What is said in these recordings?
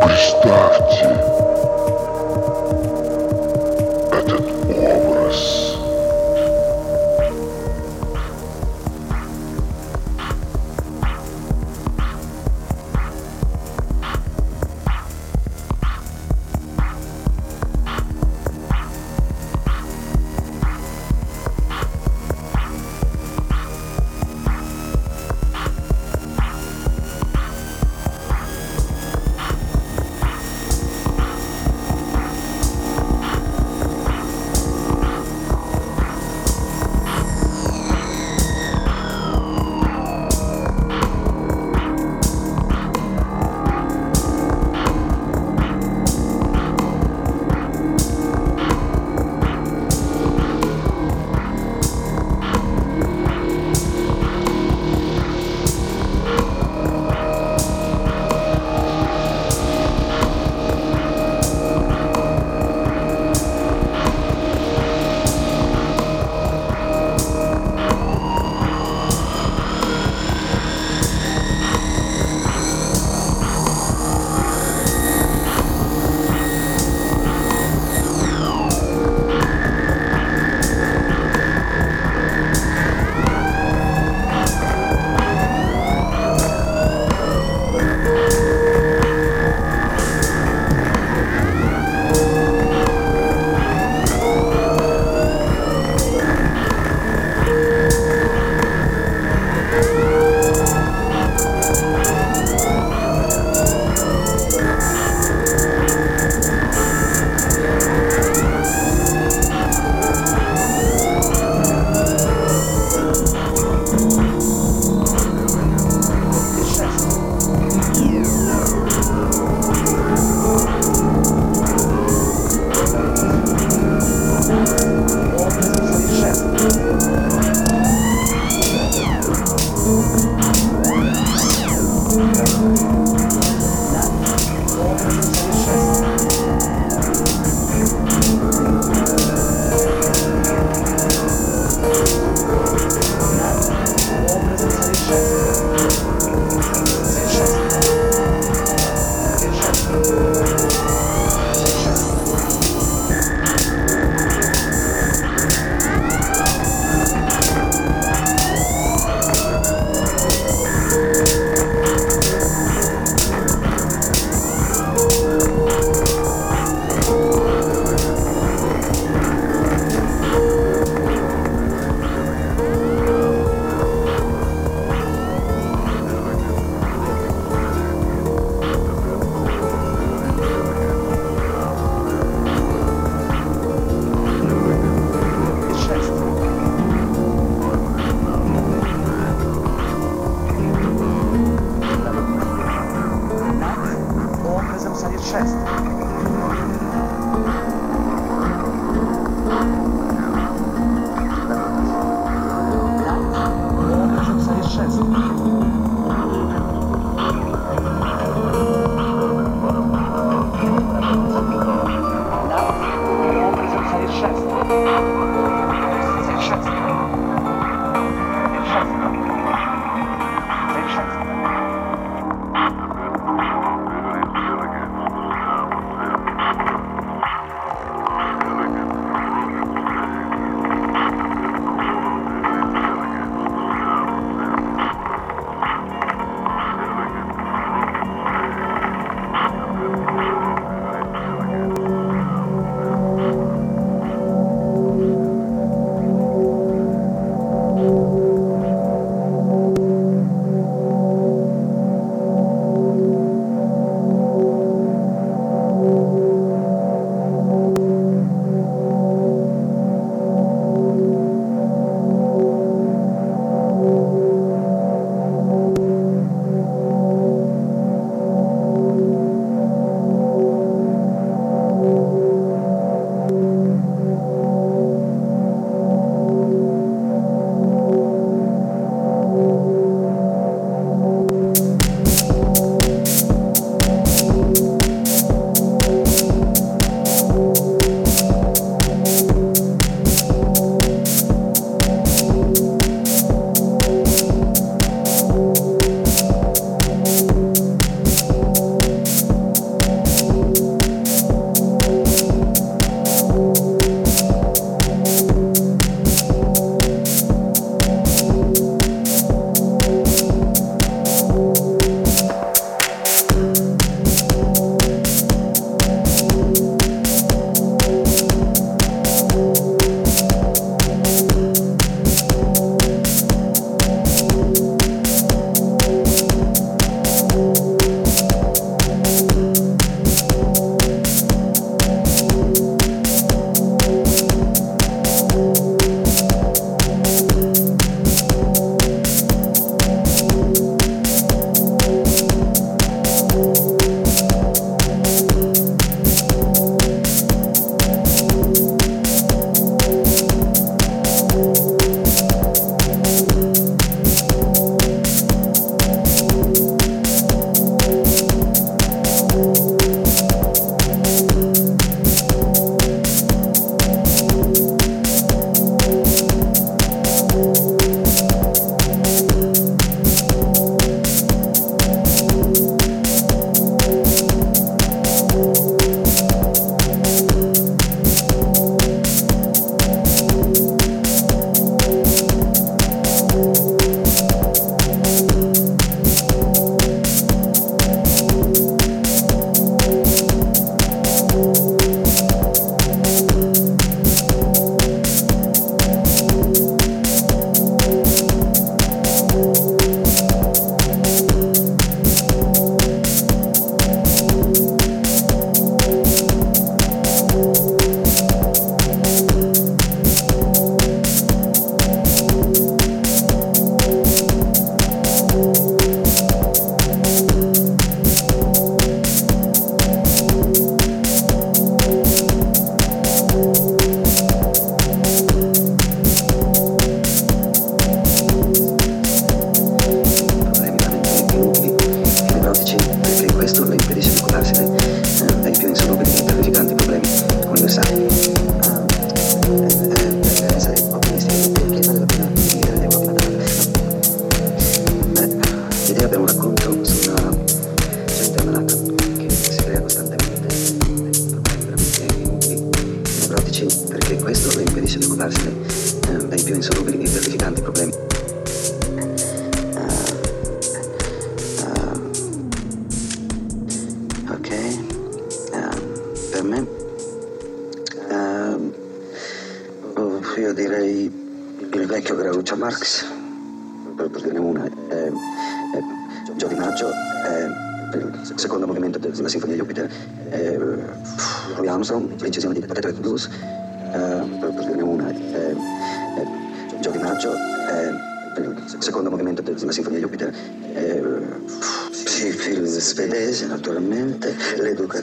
Представьте,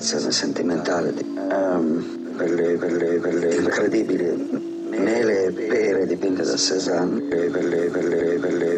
l'educazione sentimentale um, per, le, per, le, per le incredibili mele e pere dipinte da Cézanne per le, per le, per le,